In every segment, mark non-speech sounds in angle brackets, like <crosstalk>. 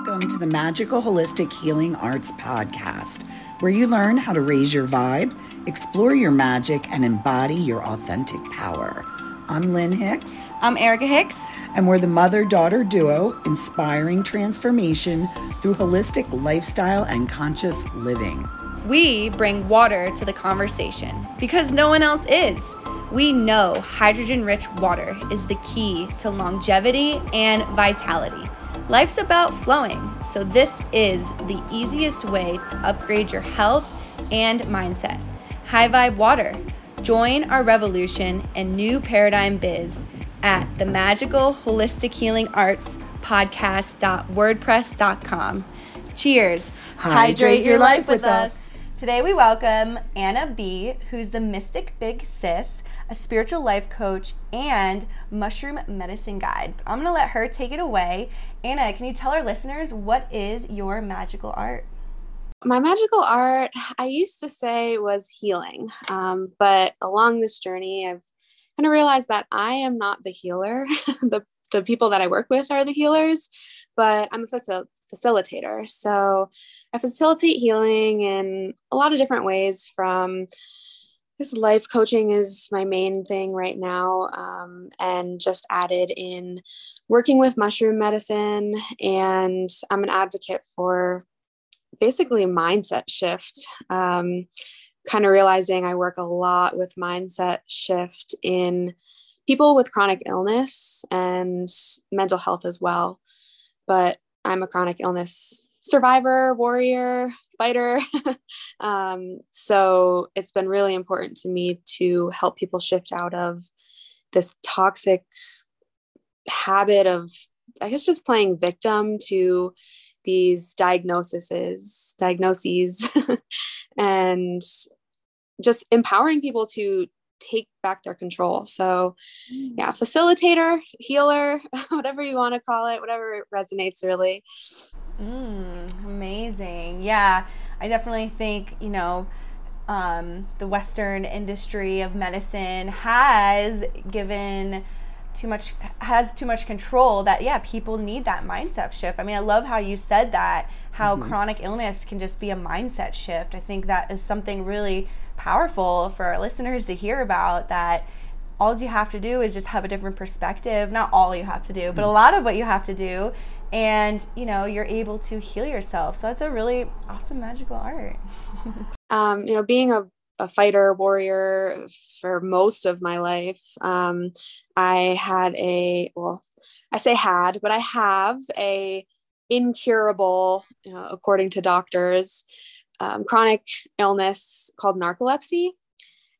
Welcome to the Magical Holistic Healing Arts Podcast, where you learn how to raise your vibe, explore your magic, and embody your authentic power. I'm Lynn Hicks. I'm Erica Hicks. And we're the mother daughter duo inspiring transformation through holistic lifestyle and conscious living. We bring water to the conversation because no one else is. We know hydrogen rich water is the key to longevity and vitality. Life's about flowing, so this is the easiest way to upgrade your health and mindset. High Vibe Water. Join our revolution and new paradigm biz at the magical holistic healing arts podcast.wordpress.com. Cheers. Hydrate your life with us. Today we welcome Anna B, who's the Mystic Big Sis, a spiritual life coach, and mushroom medicine guide. I'm to let her take it away. Anna, can you tell our listeners what is your magical art? My magical art, I used to say was healing, um, but along this journey, I've kind of realized that I am not the healer. <laughs> the the people that I work with are the healers, but I'm a facil- facilitator. So I facilitate healing in a lot of different ways from this life coaching is my main thing right now um, and just added in working with mushroom medicine and i'm an advocate for basically mindset shift um, kind of realizing i work a lot with mindset shift in people with chronic illness and mental health as well but i'm a chronic illness survivor, warrior, fighter. <laughs> um, so it's been really important to me to help people shift out of this toxic habit of, I guess, just playing victim to these diagnoses, diagnoses, <laughs> and just empowering people to take back their control. So, mm. yeah, facilitator, healer, <laughs> whatever you want to call it, whatever resonates really. Mm, amazing. Yeah, I definitely think, you know, um, the Western industry of medicine has given too much has too much control that yeah people need that mindset shift i mean i love how you said that how mm-hmm. chronic illness can just be a mindset shift i think that is something really powerful for our listeners to hear about that all you have to do is just have a different perspective not all you have to do but a mm. lot of what you have to do and you know you're able to heal yourself so that's a really awesome magical art <laughs> um, you know being a, a fighter warrior for most of my life um, i had a well i say had but i have a incurable you know, according to doctors um, chronic illness called narcolepsy.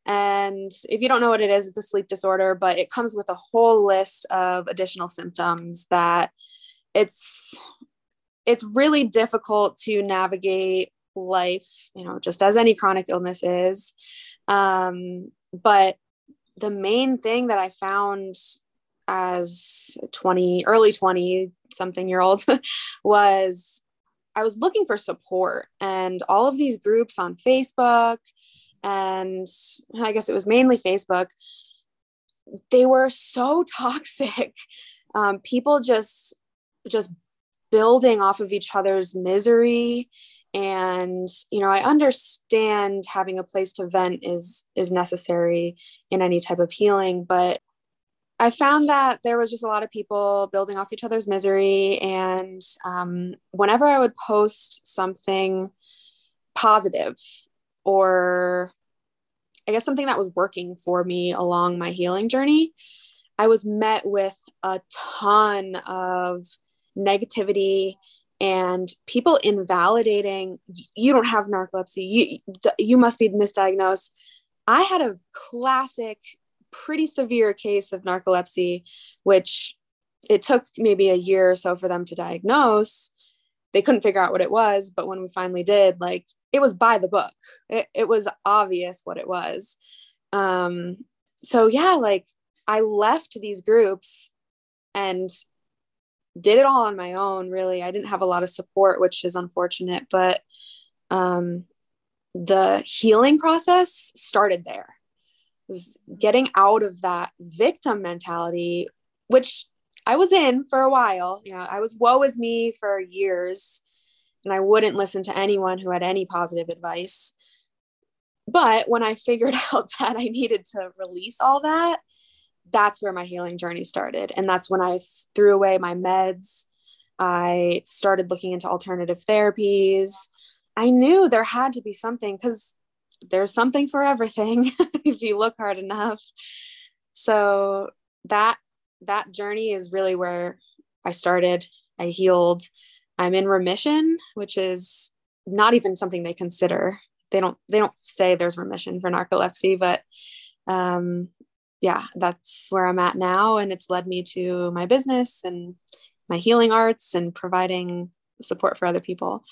And if you don't know what it is, it's a sleep disorder, but it comes with a whole list of additional symptoms that it's it's really difficult to navigate life, you know, just as any chronic illness is. Um, but the main thing that I found as 20, early 20 something year old <laughs> was I was looking for support and all of these groups on Facebook and I guess it was mainly Facebook, they were so <laughs> toxic. Um, people just just building off of each other's misery and you know i understand having a place to vent is is necessary in any type of healing but I found that there was just a lot of people building off each other's misery. And um, whenever I would post something positive or I guess something that was working for me along my healing journey, I was met with a ton of negativity and people invalidating you don't have narcolepsy you you must be misdiagnosed i had a classic pretty severe case of narcolepsy, which it took maybe a year or so for them to diagnose. They couldn't figure out what it was, but when we finally did, like it was by the book. It, it was obvious what it was. Um, so yeah, like I left these groups and did it all on my own. Really, I didn't have a lot of support, which is unfortunate, but um, the healing process started there was getting out of that victim mentality, which I was in for a while. You know, I was woe is me for years, and I wouldn't listen to anyone who had any positive advice. But when I figured <laughs> out that I needed to release all that, that's where my healing journey started. And that's when I threw away my meds. I started looking into alternative therapies. I knew there had to be something because there's something for everything <laughs> if you look hard enough. So that that journey is really where I started. I healed. I'm in remission, which is not even something they consider. They don't they don't say there's remission for narcolepsy, but um, yeah, that's where I'm at now, and it's led me to my business and my healing arts and providing support for other people.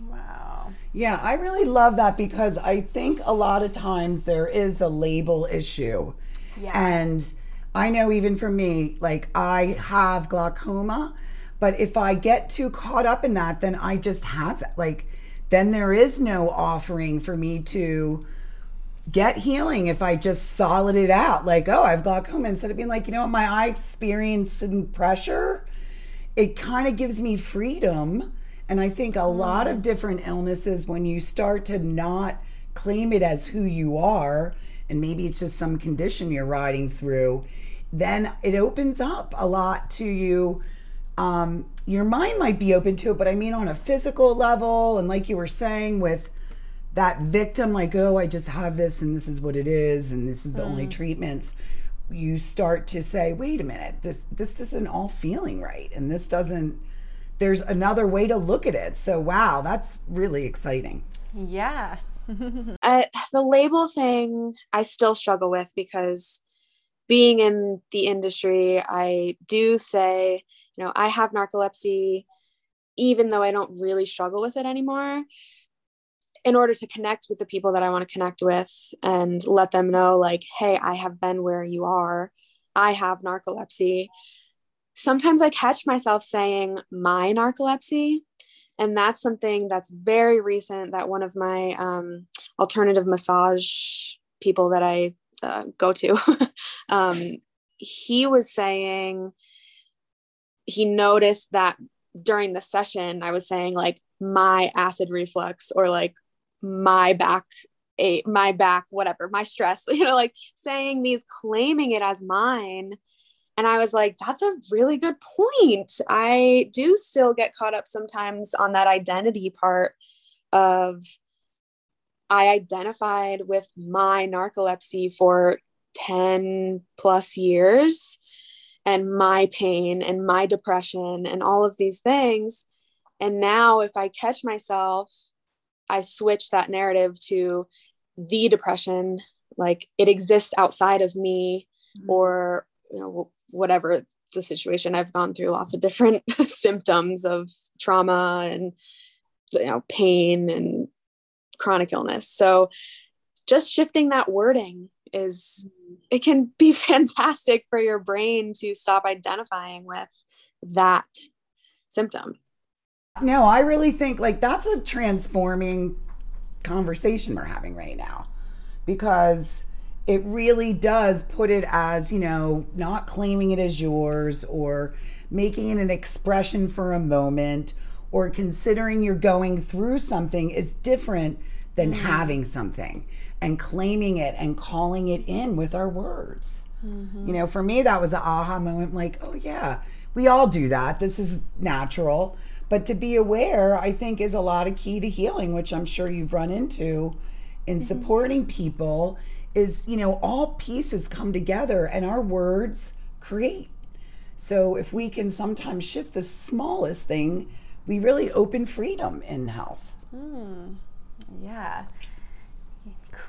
Wow. Yeah, I really love that because I think a lot of times there is a label issue. Yeah. And I know even for me, like I have glaucoma, but if I get too caught up in that, then I just have it. Like, then there is no offering for me to get healing if I just solid it out. Like, oh, I've glaucoma instead of being like, you know, my eye experience and pressure, it kind of gives me freedom. And I think a lot of mm. different illnesses, when you start to not claim it as who you are, and maybe it's just some condition you're riding through, then it opens up a lot to you. Um, your mind might be open to it, but I mean, on a physical level, and like you were saying, with that victim, like, oh, I just have this and this is what it is, and this is the mm. only treatments. You start to say, wait a minute, this this isn't all feeling right, and this doesn't. There's another way to look at it. So, wow, that's really exciting. Yeah. <laughs> uh, the label thing, I still struggle with because being in the industry, I do say, you know, I have narcolepsy, even though I don't really struggle with it anymore. In order to connect with the people that I want to connect with and let them know, like, hey, I have been where you are, I have narcolepsy. Sometimes I catch myself saying my narcolepsy. And that's something that's very recent that one of my um, alternative massage people that I uh, go to, <laughs> um, he was saying he noticed that during the session I was saying like my acid reflux or like my back a my back whatever my stress <laughs> you know like saying these claiming it as mine and I was like that's a really good point I do still get caught up sometimes on that identity part of I identified with my narcolepsy for 10 plus years and my pain and my depression and all of these things. And now, if I catch myself, I switch that narrative to the depression, like it exists outside of me, mm-hmm. or you know, whatever the situation. I've gone through lots of different <laughs> symptoms of trauma and you know pain and chronic illness. So just shifting that wording is it can be <laughs> fantastic for your brain to stop identifying with that symptom. No, I really think like that's a transforming conversation we're having right now because it really does put it as, you know, not claiming it as yours or making it an expression for a moment or considering you're going through something is different than mm-hmm. having something and claiming it and calling it in with our words. Mm-hmm. You know, for me, that was an aha moment like, oh, yeah, we all do that. This is natural. But to be aware, I think, is a lot of key to healing, which I'm sure you've run into in mm-hmm. supporting people. Is, you know, all pieces come together and our words create. So if we can sometimes shift the smallest thing, we really open freedom in health. Mm. Yeah.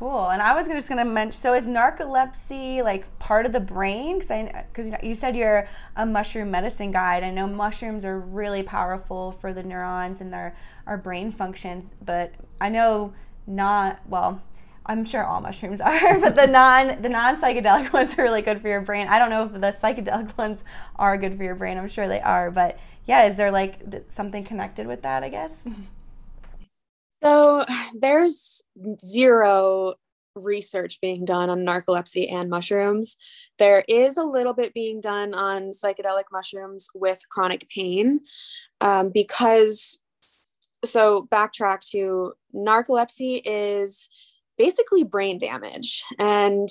Cool. And I was just going to mention so is narcolepsy like part of the brain I cuz you said you're a mushroom medicine guide. I know mushrooms are really powerful for the neurons and their our brain functions, but I know not well, I'm sure all mushrooms <laughs> are, but the non the non psychedelic <laughs> ones are really good for your brain. I don't know if the psychedelic <laughs> ones are good for your brain. I'm sure they are, but yeah, is there like something connected with that? I guess. So there's zero research being done on narcolepsy and mushrooms. There is a little bit being done on psychedelic mushrooms with chronic pain um, because, so backtrack to narcolepsy is basically brain damage. And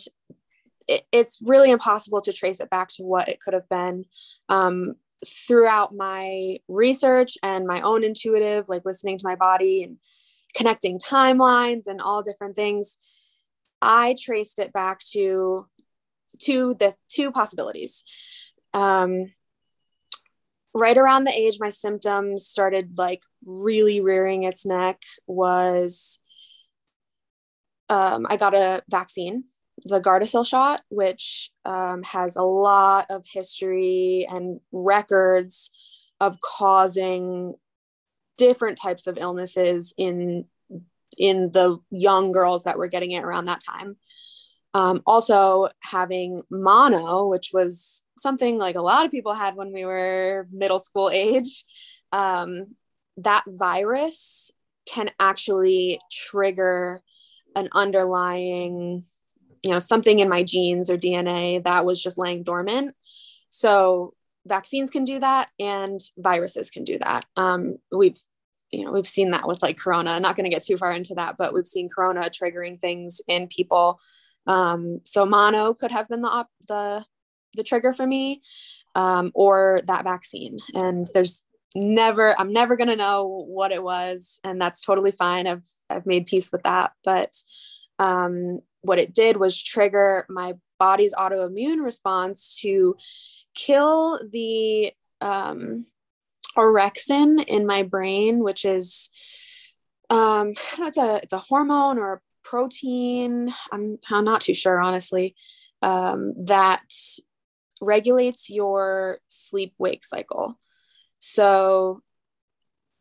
it, it's really impossible to trace it back to what it could have been. Um, throughout my research and my own intuitive, like listening to my body and connecting timelines and all different things, I traced it back to to the two possibilities. Um, right around the age my symptoms started like really rearing its neck was um, I got a vaccine, the Gardasil shot, which um, has a lot of history and records of causing different types of illnesses in in the young girls that were getting it around that time. Um, also, having mono, which was something like a lot of people had when we were middle school age, um, that virus can actually trigger an underlying, you know, something in my genes or DNA that was just laying dormant. So, vaccines can do that, and viruses can do that. Um, we've you know we've seen that with like corona not going to get too far into that but we've seen corona triggering things in people. Um, so mono could have been the op- the the trigger for me um, or that vaccine. And there's never i'm never going to know what it was and that's totally fine. I've i've made peace with that. But um, what it did was trigger my body's autoimmune response to kill the um, orexin in my brain, which is um, it's a it's a hormone or a protein. I'm I'm not too sure honestly. Um, that regulates your sleep wake cycle. So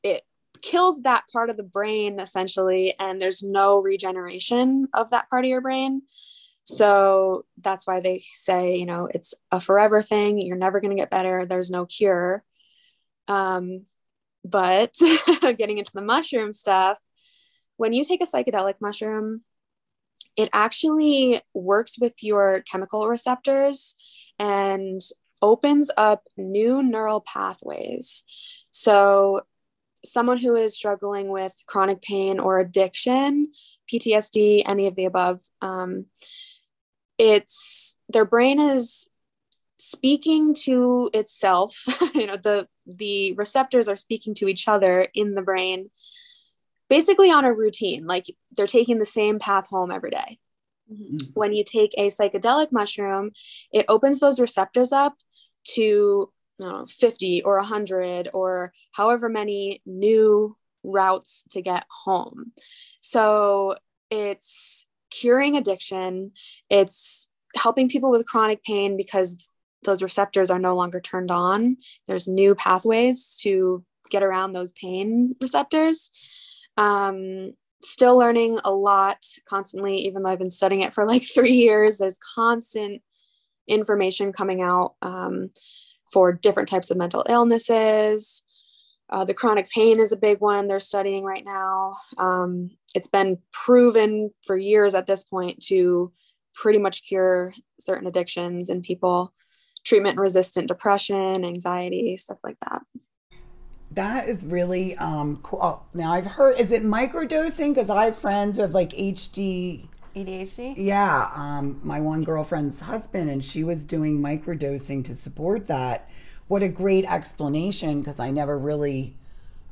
it kills that part of the brain essentially, and there's no regeneration of that part of your brain. So that's why they say, you know, it's a forever thing. You're never going to get better. There's no cure. Um, but <laughs> getting into the mushroom stuff, when you take a psychedelic mushroom, it actually works with your chemical receptors and opens up new neural pathways. So, someone who is struggling with chronic pain or addiction, PTSD, any of the above, um, it's their brain is speaking to itself <laughs> you know the the receptors are speaking to each other in the brain basically on a routine like they're taking the same path home every day. Mm-hmm. when you take a psychedelic mushroom it opens those receptors up to know, 50 or 100 or however many new routes to get home so it's curing addiction it's helping people with chronic pain because those receptors are no longer turned on. There's new pathways to get around those pain receptors. Um, still learning a lot constantly, even though I've been studying it for like <laughs> three years. There's constant information coming out um, for different types of mental illnesses. Uh, the chronic pain is a big one they're studying right now. Um, it's been proven for years at this point to pretty much cure certain addictions in people treatment resistant depression, anxiety, stuff like that. That is really um, cool. Now I've heard, is it microdosing? Because I have friends who have like HD. ADHD? Yeah. Um, my one girlfriend's husband, and she was doing microdosing to support that. What a great explanation because I never really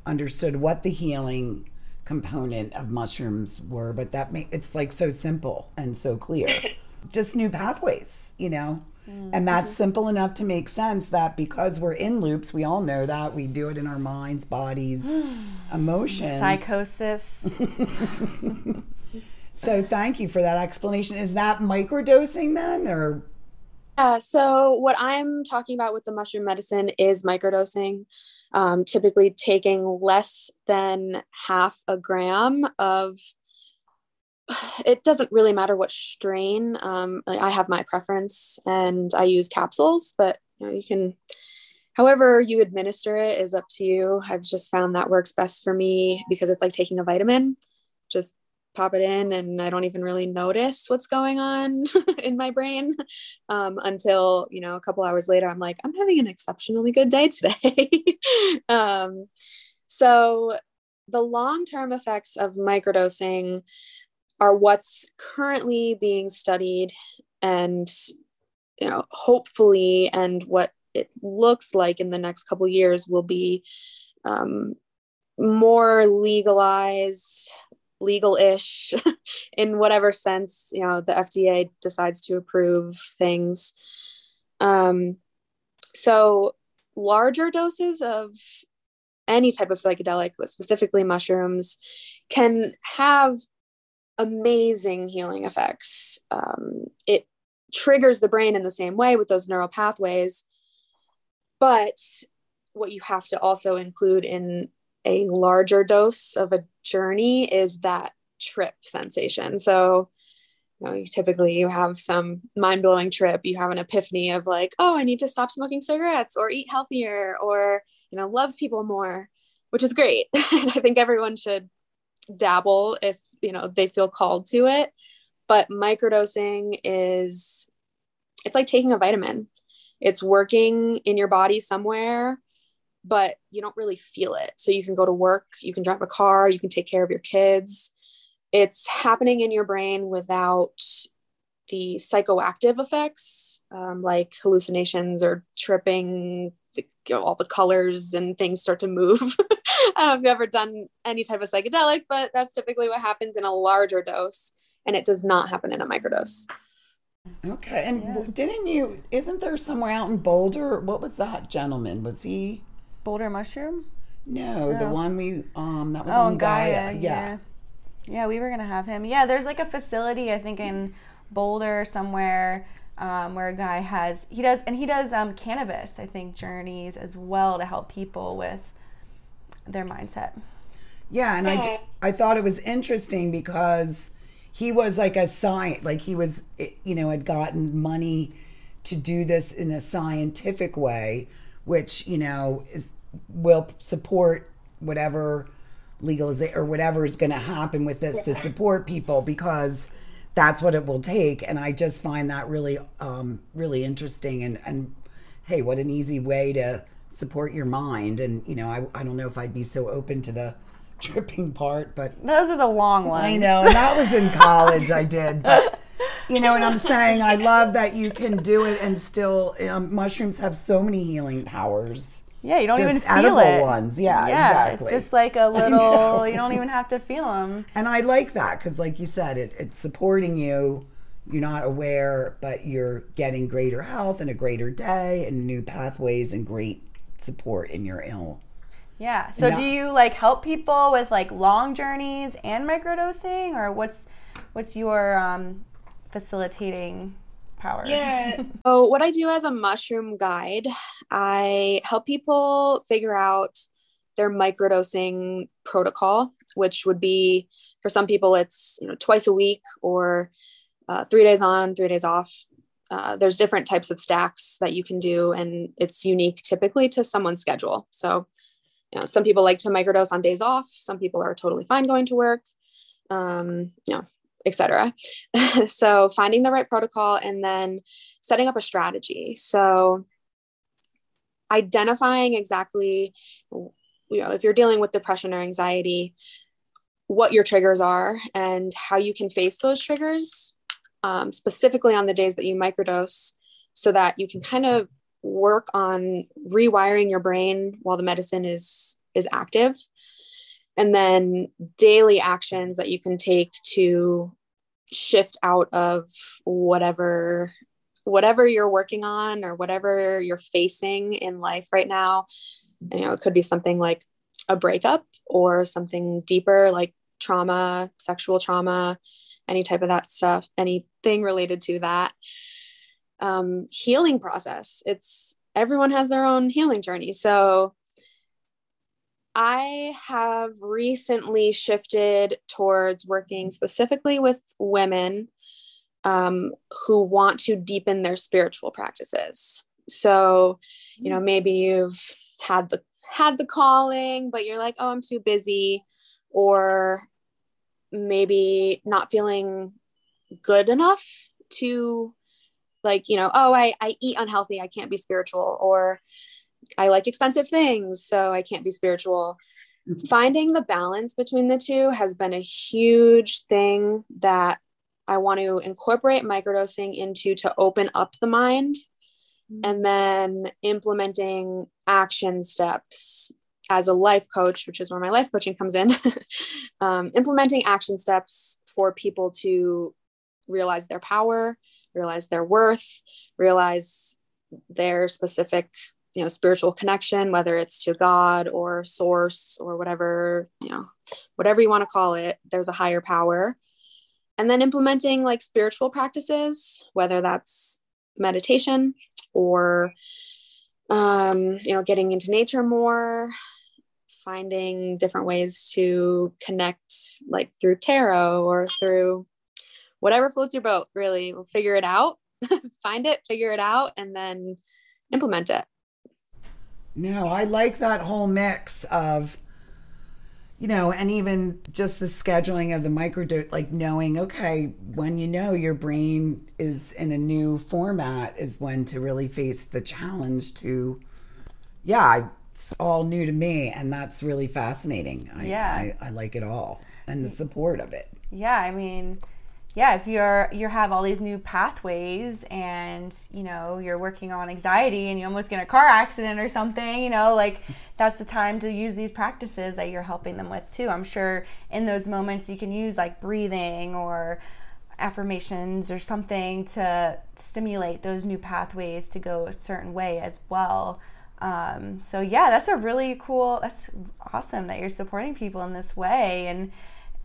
understood what the healing component of mushrooms were, but that may, it's like so simple and so clear. <laughs> Just new pathways, you know? Mm-hmm. And that's simple enough to make sense that because we're in loops, we all know that we do it in our minds, bodies, <gasps> emotions. Psychosis. <laughs> so thank you for that explanation. Is that microdosing then or uh, so what I'm talking about with the mushroom medicine is microdosing, um, typically taking less than half a gram of it doesn't really matter what strain. Um, like I have my preference and I use capsules, but you know, you can, however you administer it is up to you. I've just found that works best for me because it's like taking a vitamin. Just pop it in and I don't even really notice what's going on <laughs> in my brain um, until, you know, a couple hours later, I'm like, I'm having an exceptionally good day today. <laughs> um, so the long-term effects of microdosing are what's currently being studied and, you know, hopefully, and what it looks like in the next couple years will be um, more legalized legal-ish <laughs> in whatever sense you know the fda decides to approve things. Um, so larger doses of any type of psychedelic but specifically mushrooms can have amazing healing effects um, it triggers the brain in the same way with those neural pathways but what you have to also include in a larger dose of a journey is that trip sensation. So, you know, you typically you have some mind-blowing trip, you have an epiphany of like, oh, I need to stop smoking cigarettes or eat healthier or, you know, love people more, which is great. <laughs> I think everyone should dabble if, you know, they feel called to it. But microdosing is it's like taking a vitamin. It's working in your body somewhere but you don't really feel it. So you can go to work, you can drive a car, you can take care of your kids. It's happening in your brain without the psychoactive effects, um, like hallucinations or tripping, you know, all the colors and things start to move. <laughs> I don't know if you've ever done any type of psychedelic, but that's typically what happens in a larger dose, and it does not happen in a microdose. Okay. And yeah. didn't you, isn't there somewhere out in Boulder? What was that gentleman? Was he? Boulder mushroom? No, no. the one we um that was oh, on Gaia. Gaia. Yeah. yeah. Yeah, we were gonna have him. Yeah, there's like a facility I think in Boulder somewhere um, where a guy has he does and he does um, cannabis I think journeys as well to help people with their mindset. Yeah, and I I thought it was interesting because he was like a science like he was you know had gotten money to do this in a scientific way which you know is will support whatever legalization or whatever is going to happen with this to support people because that's what it will take. And i just find that really um, really interesting and and hey what an easy way to support your mind. And you know i, I don't know if i'd be so open to the <laughs> tripping part but those are the long ones. i know And that was in <laughs> college i did but you know and i'm saying i love that you can do it and still um, mushrooms have so many healing powers yeah, you don't even feel it. ones. Yeah, yeah, exactly. It's just like a <laughs> little. You don't even have to feel them. And I like that because, like you said, it, it's supporting you. You're not aware, but you're getting greater health and a greater day and new pathways and great support in your ill. Yeah. So, do you like help people with like long journeys and microdosing, or what's what's your um, facilitating power. Yeah. <laughs> so, what I do as a mushroom guide, I help people figure out their microdosing protocol, which would be for some people, it's you know twice a week or uh, three days on, three days off. Uh, there's different types of stacks that you can do, and it's unique typically to someone's schedule. So, you know, some people like to microdose on days off. Some people are totally fine going to work. Um, you know, etc. <laughs> so finding the right protocol and then setting up a strategy. So identifying exactly you know if you're dealing with depression or anxiety what your triggers are and how you can face those triggers um, specifically on the days that you microdose so that you can kind of work on rewiring your brain while the medicine is is active. And then daily actions that you can take to shift out of whatever whatever you're working on or whatever you're facing in life right now you know it could be something like a breakup or something deeper like trauma sexual trauma any type of that stuff anything related to that um, healing process. It's everyone has their own healing journey. So I have recently shifted towards working specifically with women um, who want to deepen their spiritual practices. So, you know, maybe you've had the had the calling, but you're like, oh, I'm too busy, or maybe not feeling good enough to like you know oh I, I eat unhealthy i can't be spiritual or i like expensive things so i can't be spiritual mm-hmm. finding the balance between the two has been a huge thing that i want to incorporate microdosing into to open up the mind mm-hmm. and then implementing action steps as a life coach, which is where my life coaching comes in, <laughs> um, implementing action steps for people to realize their power, realize their worth, realize their specific, you know, spiritual connection, whether it's to God or source or whatever, you know, whatever you want to call it, there's a higher power. And then implementing like spiritual practices, whether that's meditation or um, you know, getting into nature more, finding different ways to connect, like through tarot or through whatever floats your boat, really. We'll figure it out, <laughs> find it, figure it out, and then implement it. No, I like that whole mix of, you know, and even just the scheduling of the microdose, like knowing, okay, when you know your brain is in a new format is when to really face the challenge to, yeah, it's all new to me, and that's really fascinating. I, yeah, I, I like it all, and the support of it. Yeah, I mean, yeah, if you're you have all these new pathways, and you know you're working on anxiety, and you almost get a car accident or something, you know, like that's the time to use these practices that you're helping them with too. I'm sure in those moments you can use like breathing or affirmations or something to stimulate those new pathways to go a certain way as well. Um, so yeah, that's a really cool. That's awesome that you're supporting people in this way and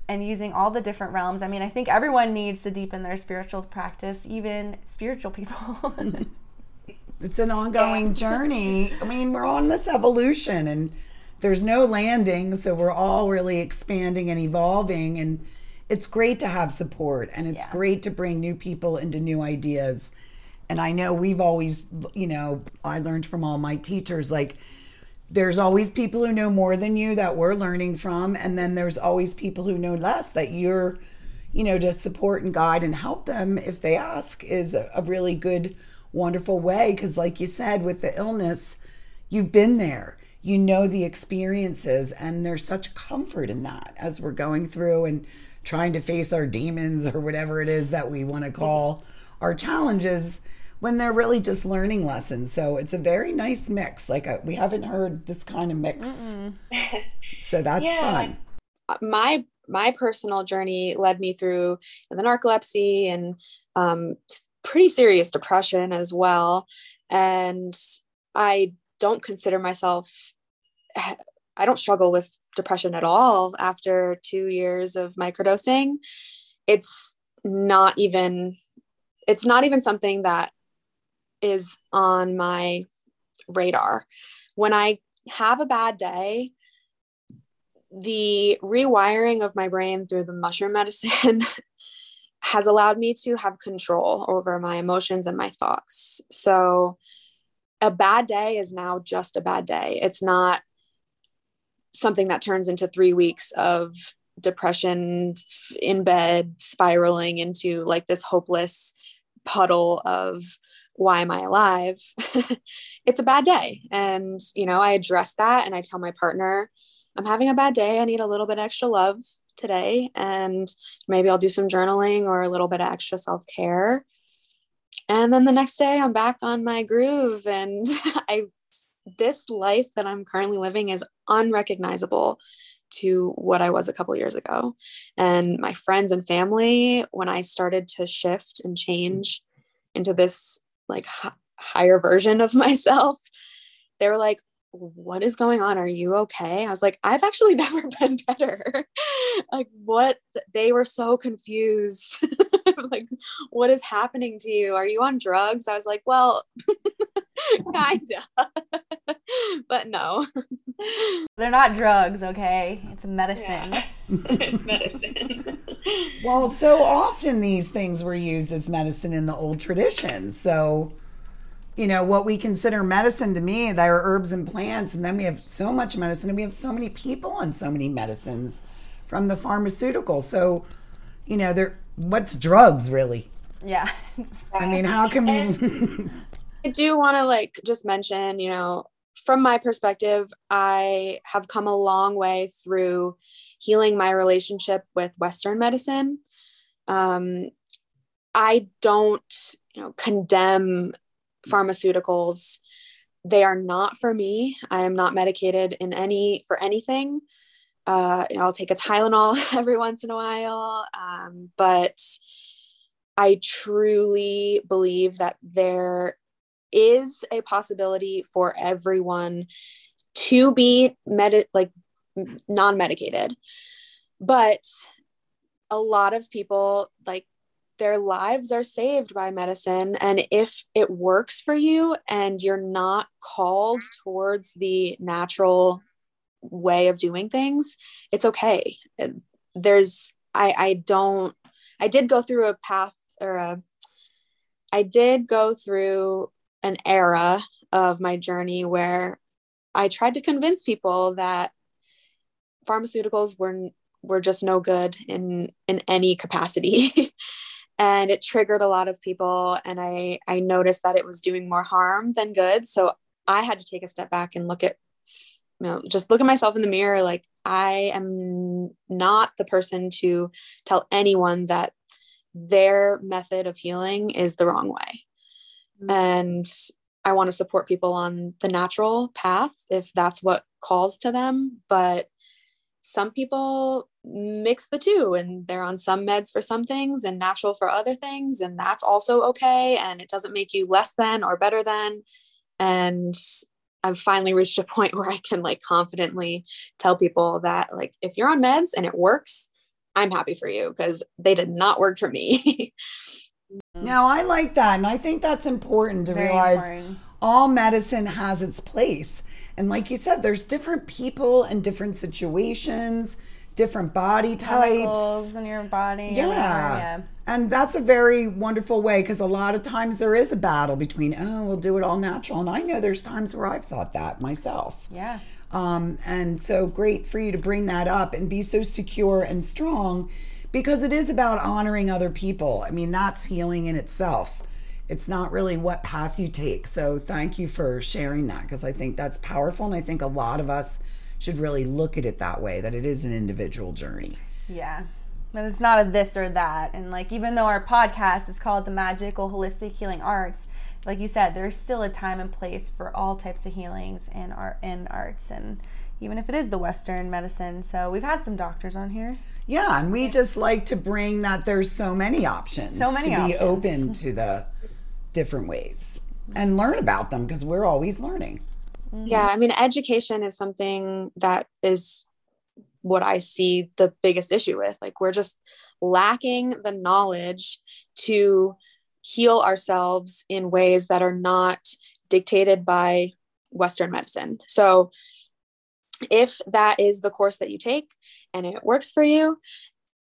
and using all the different realms. I mean, I think everyone needs to deepen their spiritual practice, even spiritual people. <laughs> <laughs> it's an ongoing journey. I mean, we're on this evolution and there's no landing, so we're all really expanding and evolving and it's great to have support and it's yeah. great to bring new people into new ideas and I know we've always, you know, I learned from all my teachers, like, there's always people who know more than you that we're learning from. And then there's always people who know less that you're, you know, to support and guide and help them if they ask is a, a really good, wonderful way. Cause, like you said, with the illness, you've been there you know the experiences and there's such comfort in that as we're going through and trying to face our demons or whatever it is that we want to call our challenges when they're really just learning lessons. So it's a very nice mix. Like a, uh, we haven't heard this kind of mix. so that's yeah. fun. Uh, my my personal journey led me through the narcolepsy and um, pretty serious depression as well. And I don't consider myself <sighs> I don't struggle with depression at all after 2 years of microdosing. It's not even it's not even something that is on my radar. When I have a bad day, the rewiring of my brain through the mushroom medicine <laughs> has allowed me to have control over my emotions and my thoughts. So a bad day is now just a bad day. It's not something that turns into three weeks of depression in bed, spiraling into like this hopeless puddle of why am I alive? <laughs> it's a bad day. And, you know, I address that and I tell my partner, I'm having a bad day. I need a little bit extra love today. And maybe I'll do some journaling or a little bit of extra self care. And then the next day I'm back on my groove. And <laughs> I, this life that I'm currently living is unrecognizable to what I was a couple years ago. And my friends and family, when I started to shift and change into this like h- higher version of <laughs> myself they were like what is going on? Are you okay? I was like i've actually <laughs> never been better. <laughs> Like what they were so confused. <laughs> Like what is happening to you? Are you on drugs? I was like well kinda. But no. They're not drugs okay? It's medicine. Yeah. it's medicine. Well so often these things were used as medicine in the old tradition so you know what we consider medicine to me they are herbs and plants and then we have so much medicine and we have so many people on so many medicines from the pharmaceutical. So, you know, there what's drugs really? Yeah. I mean, how can we I do want to like just mention, you know, from my perspective, I have come a long way through healing my relationship with Western medicine. Um, I don't, you know, condemn pharmaceuticals. They are not for me. I am not medicated in any for anything. Uh, I'll take a Tylenol <laughs> every once in a while, um, but I truly believe that there is a possibility for everyone to be med like non-medicated but a lot of people like their lives are saved by medicine and if it works for you and you're not called towards the natural way of doing things it's okay there's i i don't i did go through a path or a i did go through an era of my journey where I tried to convince people that pharmaceuticals were were just no good in in any capacity. <laughs> and it triggered a lot of people and I I noticed that it was doing more harm than good. So I had to take a step back and look at you know just look at myself in the mirror like I am not the person to tell anyone that their method of healing is the wrong way. Mm-hmm. And I want to support people on the natural path if that's what calls to them. But some people mix the two and they're on some meds for some things and natural for other things. And that's also okay. And it doesn't make you less than or better than. And I've finally reached a <laughs> point where I can like confidently tell people that, like, if you're on meds and it works, I'm happy for you because they did not work for me. <laughs> No, I like that. And I think that's important to Very realize important. all medicine has its place. And like you said, there's different people and different situations, different body types. In your body. Yeah. yeah. And that's a very wonderful way because a lot of times there is a battle between, oh, we'll do it all natural. And I know there's times where I've thought that myself. Yeah. Um, and so great for you to bring that up and be so secure and strong because it is about honoring other people. I mean, that's healing in itself. It's not really what path you take. So thank you for sharing that because I think that's powerful. And I think a lot of us should really look at it that way that it is an individual journey. Yeah. And it's not a this or that. And like, even though our podcast is called The Magical Holistic Healing Arts, like you said, there's still a time and place for all types of healings and art and arts and even if it is the Western medicine. So we've had some doctors on here. Yeah, and we just like to bring that there's so many options. So many to options. be open to the different ways and learn about them because we're always learning. Mm-hmm. Yeah, I mean, education is something that is what I see the biggest issue with. Like, we're just lacking the knowledge to heal ourselves in ways that are not dictated by Western medicine. So, if that is the course that you take and it works for you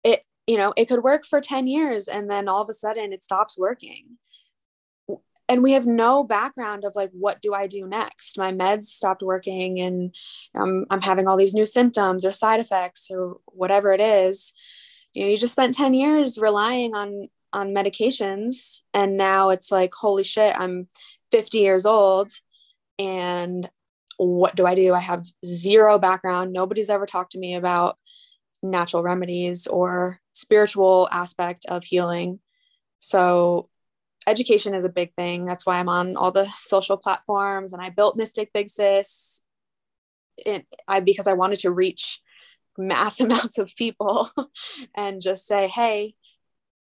it you know it could work for 10 years and then all of a sudden it stops working and we have no background of like what do i do next my meds stopped working and um, i'm having all these new symptoms or side effects or whatever it is you know you just spent 10 years relying on on medications and now it's like holy shit i'm 50 years old and what do I do? I have zero background. Nobody's ever talked to me about natural remedies or spiritual aspect of healing. So education is a big thing. That's why I'm on all the social platforms and I built Mystic Big Sis it, I because I wanted to reach mass <laughs> amounts of people <laughs> and just say, "Hey,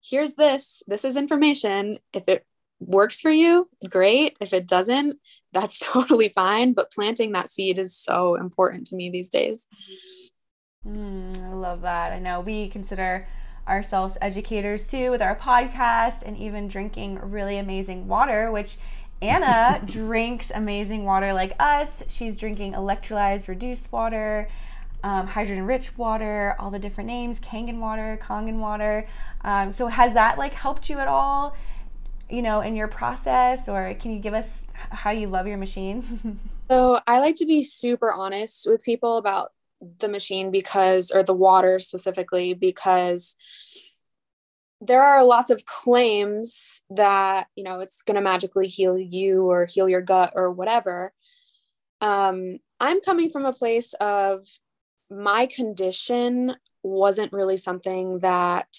here's this. This is information. If it works for you, great. If it doesn't, <laughs> that's totally fine. But planting that seed is so important to me these days. Mm, I love that. I know we consider ourselves educators too with our podcast and even drinking really amazing water, which Anna <laughs> drinks amazing water like us. She's drinking electrolyzed reduced water. Um, hydrogen rich water, all the different names, Kangen water, Kangen water. Um, so has that like helped you at all you know, in your process, or can you give us how you love your machine? <laughs> so I like to be super honest with people about the machine because or the water specifically because there are lots of claims that you know it's going to magically heal you or heal your gut or whatever. Um, i'm coming from a place of my condition wasn't really something that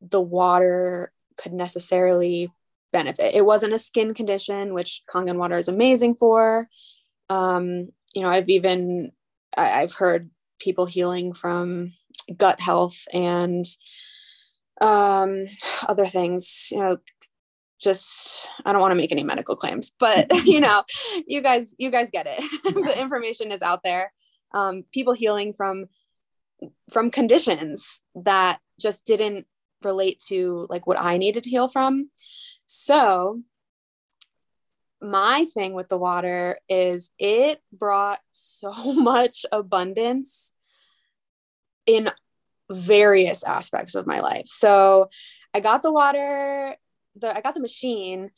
the water could necessarily benefit. It wasn't a skin condition which kangen water is amazing for. Um, you know i've even I, i've heard people healing from gut health and um, other things, you know, just I don't want to make any medical claims, but <laughs> you know, you guys, you guys get it. <laughs> the information is out there. Um, people healing from from conditions that just didn't relate to like what I needed to heal from. So my thing with the water is it brought so <laughs> much abundance in various aspects of my life. So I got the water, the I got the machine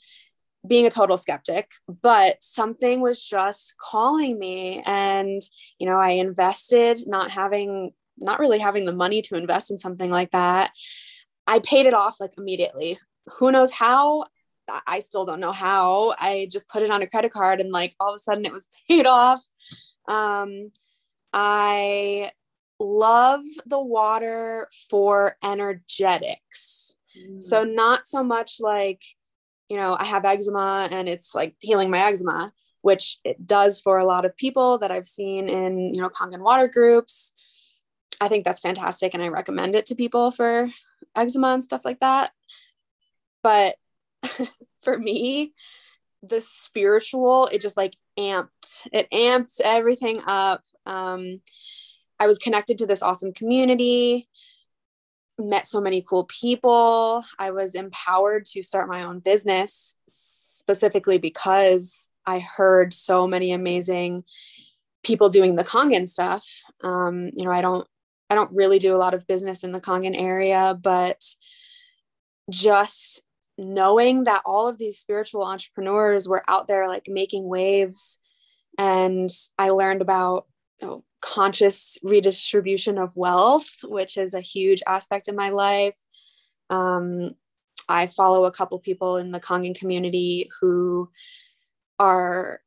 being a total skeptic, but something was just calling me and you know, I invested not having not really having the money to invest in something like that. I paid it off like immediately. Who knows how? I still don't know how. I just put it on a credit card and like all of a sudden it was <laughs> paid off. Um, I love the water for energetics. Mm. So, not so much like, you know, I have eczema and it's like healing my eczema, which it does for a lot of people that I've seen in, you know, Kangen water groups. I think that's fantastic and I recommend it to people for eczema and stuff like that. But <laughs> for me, the spiritual, it just like amped, it amped everything up. Um, I was connected to this awesome community, met so many cool people. I was empowered to start my own business specifically because I heard so many amazing people doing the Kangen stuff. Um, you know, I don't I don't really do a lot of business in the Kangen area, but just knowing that all of these spiritual entrepreneurs were out there like making waves and I learned about you know, conscious redistribution of wealth, which is a huge aspect in my life. Um, I follow a couple people in the Kangen community who are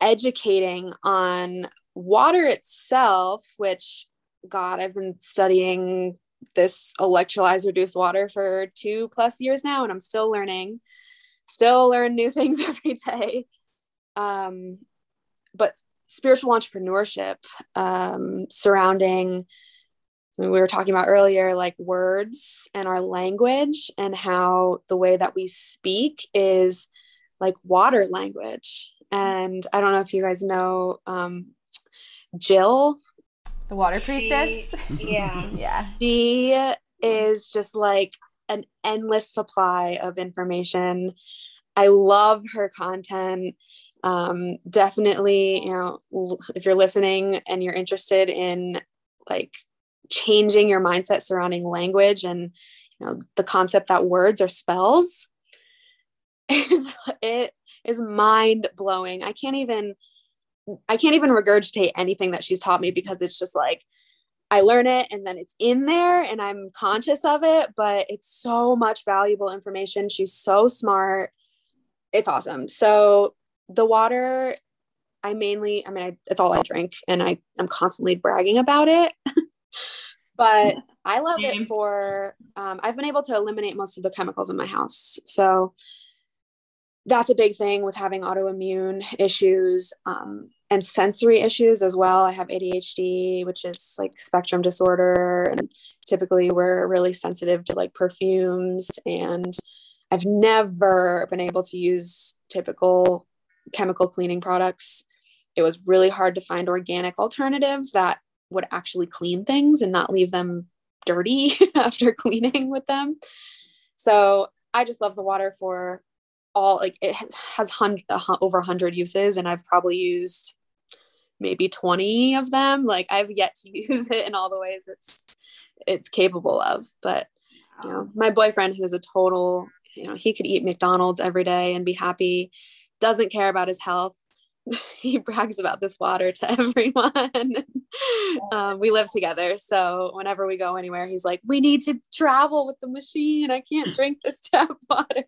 educating on water itself, which, God, I've been studying this electrolyzed reduced water for two plus years now, and I'm still learning, still learn new <laughs> things every day. Um, but spiritual entrepreneurship um, surrounding we were talking about earlier like words and our language and how the way that we speak is like water language and i don't know if you guys know um, jill the water priestess? Yeah. <laughs> Yeah. She is just like an endless supply of information. I love her content. Um, definitely you know if you're listening and you're interested in like changing your mindset surrounding language and you know the concept that words are spells <laughs> is it is mind blowing i can't even i can't even regurgitate anything that she's taught me because it's just like I learn it and then it's in there and I'm conscious of it, but it's so much valuable information. She's so smart. It's awesome. So the water i mainly i mean I, it's all i drink and i i'm constantly bragging about it <laughs> but i love it for um, i've been able to eliminate most of the chemicals in my house so that's a big thing with having autoimmune issues um, and sensory issues as well i have adhd which is like spectrum disorder and typically we're really sensitive to like perfumes and i've never been able to use typical chemical cleaning products. It was really hard to find organic alternatives that would actually clean things and not leave them dirty <laughs> after cleaning with them. So I just love the water for all like it has hundred, over 100 uses and I've probably used maybe 20 of them like I've yet to <laughs> use it in all the ways it's it's capable of but you know my boyfriend who's a total you know he could eat McDonald's every day and be happy doesn't care about his health <laughs> he brags about this water to <laughs> everyone. um, we live together. So whenever we go anywhere, he's like, we need to travel with the machine. I can't drink this tap water.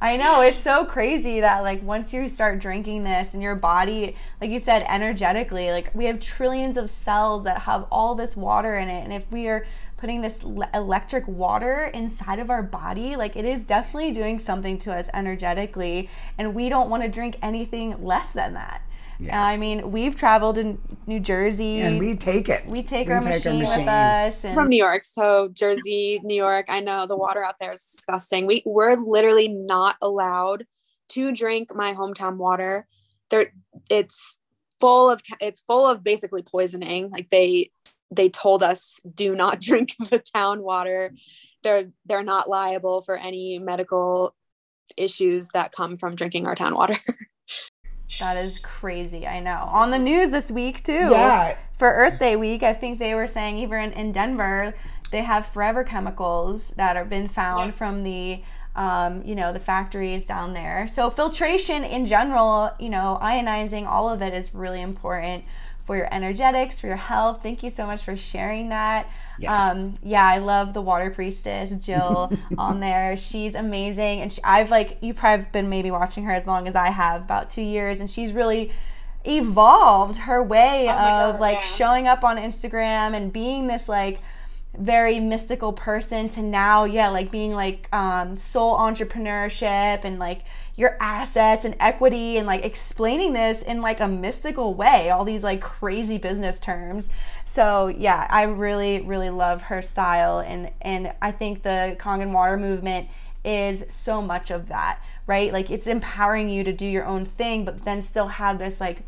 I know it's so crazy that like once you start drinking this and your body, like you said, energetically, like we have trillions of cells that have all this water in it, and if we are putting this electric water inside of our body, like it is definitely doing something to us energetically, and we don't want to drink anything less than that. Yeah. I mean, we've traveled in New Jersey, and we take it. We take, we our, take machine our, machine with us. And- From New York, so Jersey, New York. I know the water out there is disgusting. We we're literally not allowed to drink my hometown water. There, it's full of it's full of basically poisoning. Like they they told us do not <laughs> drink the town water. They're they're not liable for any medical issues that come from drinking our town water. <laughs> That is crazy. I know. On the news this week too. Yeah. For Earth Day week, I think they were saying even in, in Denver, they have forever chemicals that have been found from the um, you know, the factories down there. So filtration in general, you know, ionizing, all of it is really important for your energetics, for your health. Thank you so much for sharing that. Yeah, um, yeah I love the water priestess, Jill, <laughs> on there. She's amazing. And she, I've like, you probably been maybe watching her as long as I have, about two years. And she's really evolved her way oh of God, like yeah. showing up on Instagram and being this like, very mystical person to now yeah like being like um soul entrepreneurship and like your assets and equity and like explaining this in like a mystical way, all these like crazy business terms. So yeah, I really, really love her style and and I think the Kangen water movement is so much of that, right? Like it's empowering you to do your own thing, but then still have this like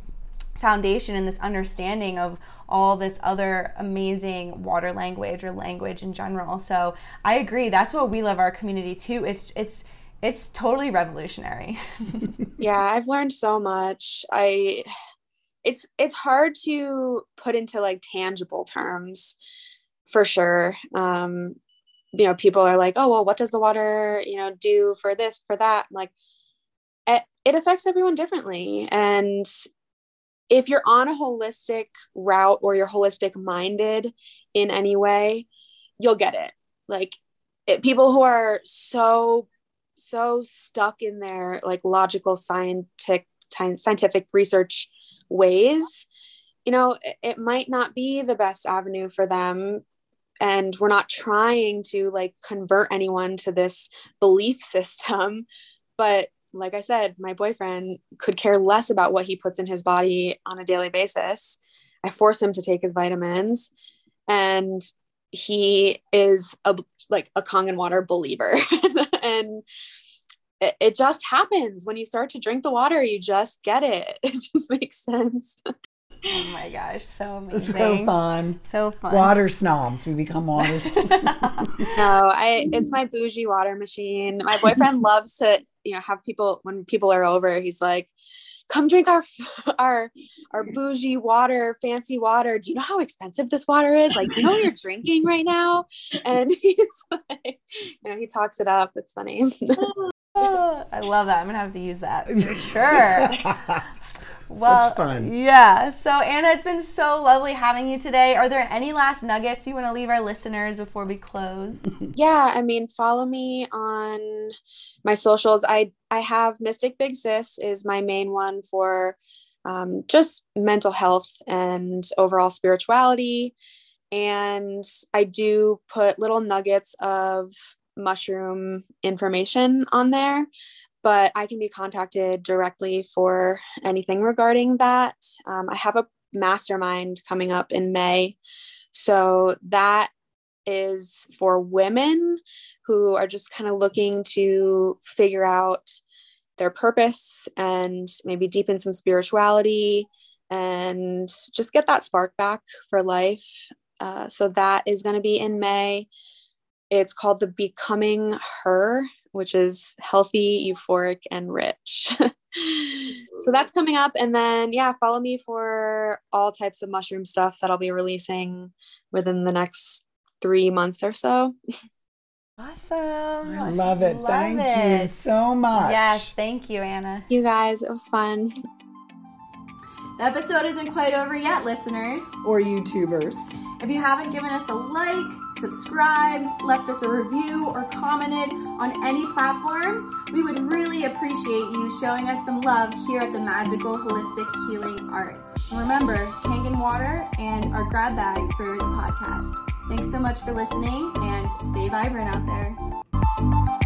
foundation and this understanding of all this other amazing water language or language in general. So I agree. That's what we love our community too. It's it's it's totally revolutionary. <laughs> yeah, I've learned so much. I it's it's hard to put into like tangible terms for sure. Um you know, people are like, "Oh, well, what does the water, you know, do for this, for that?" like it, it affects everyone differently and if you're on a holistic route or you're holistic minded in any way, you'll get it. Like it, people who are so so stuck in their like logical scientific scientific research ways you know it, it might not be the best avenue for them. And we're not trying to like convert anyone to this belief system. But like i said my boyfriend could care less about what he puts in his body on a daily basis. I force him to take his vitamins. And he is a like a Kangen water believer <laughs> and it, it, just happens. When you start to drink the water you just get it. <laughs> It just makes sense. Oh my gosh so amazing so fun. So fun. Water snobs. We become water <laughs> no i it's my bougie water machine. My boyfriend loves to you know have people when people are over he's like come drink our <laughs> our our bougie water, fancy water. Do you know how expensive this water is? Like, do you know what you're <laughs> drinking right now? And <laughs> he's like, you know, he talks it up. It's funny. I love that. I'm gonna have to use that for sure. Well, Such fun. Yeah. So, Anna, it's been so lovely having you today. Are there any last nuggets you want to leave our listeners before we close? <laughs> yeah. I mean, follow me on my socials. I, I have Mystic Big Sis is my main one for um, just mental health and overall spirituality. And I do put little nuggets of mushroom information on there but I can be contacted directly for anything regarding that. Um, I have a mastermind coming up in May. So that is for women who are just kind of looking to figure out their purpose and maybe deepen some spirituality and just get that spark back for life. Uh, so that is going to be in May. It's called the Becoming Her which is healthy, euphoric, and rich. <laughs> so that's coming up. And then, yeah, follow me for all types of mushroom stuff that I'll be releasing within the next three months or so. Awesome. I love it. Love thank it. you so much. Yes, thank you, Anna. You guys, it was fun. The episode isn't quite over yet, listeners. Or YouTubers. If you haven't given us a like, subscribed, left us a review, or commented on any platform, we would really appreciate you showing us some love here at the Magical Holistic Healing Arts. And remember, Kangen water and our grab bag for the podcast. Thanks so much for listening and stay vibrant out there.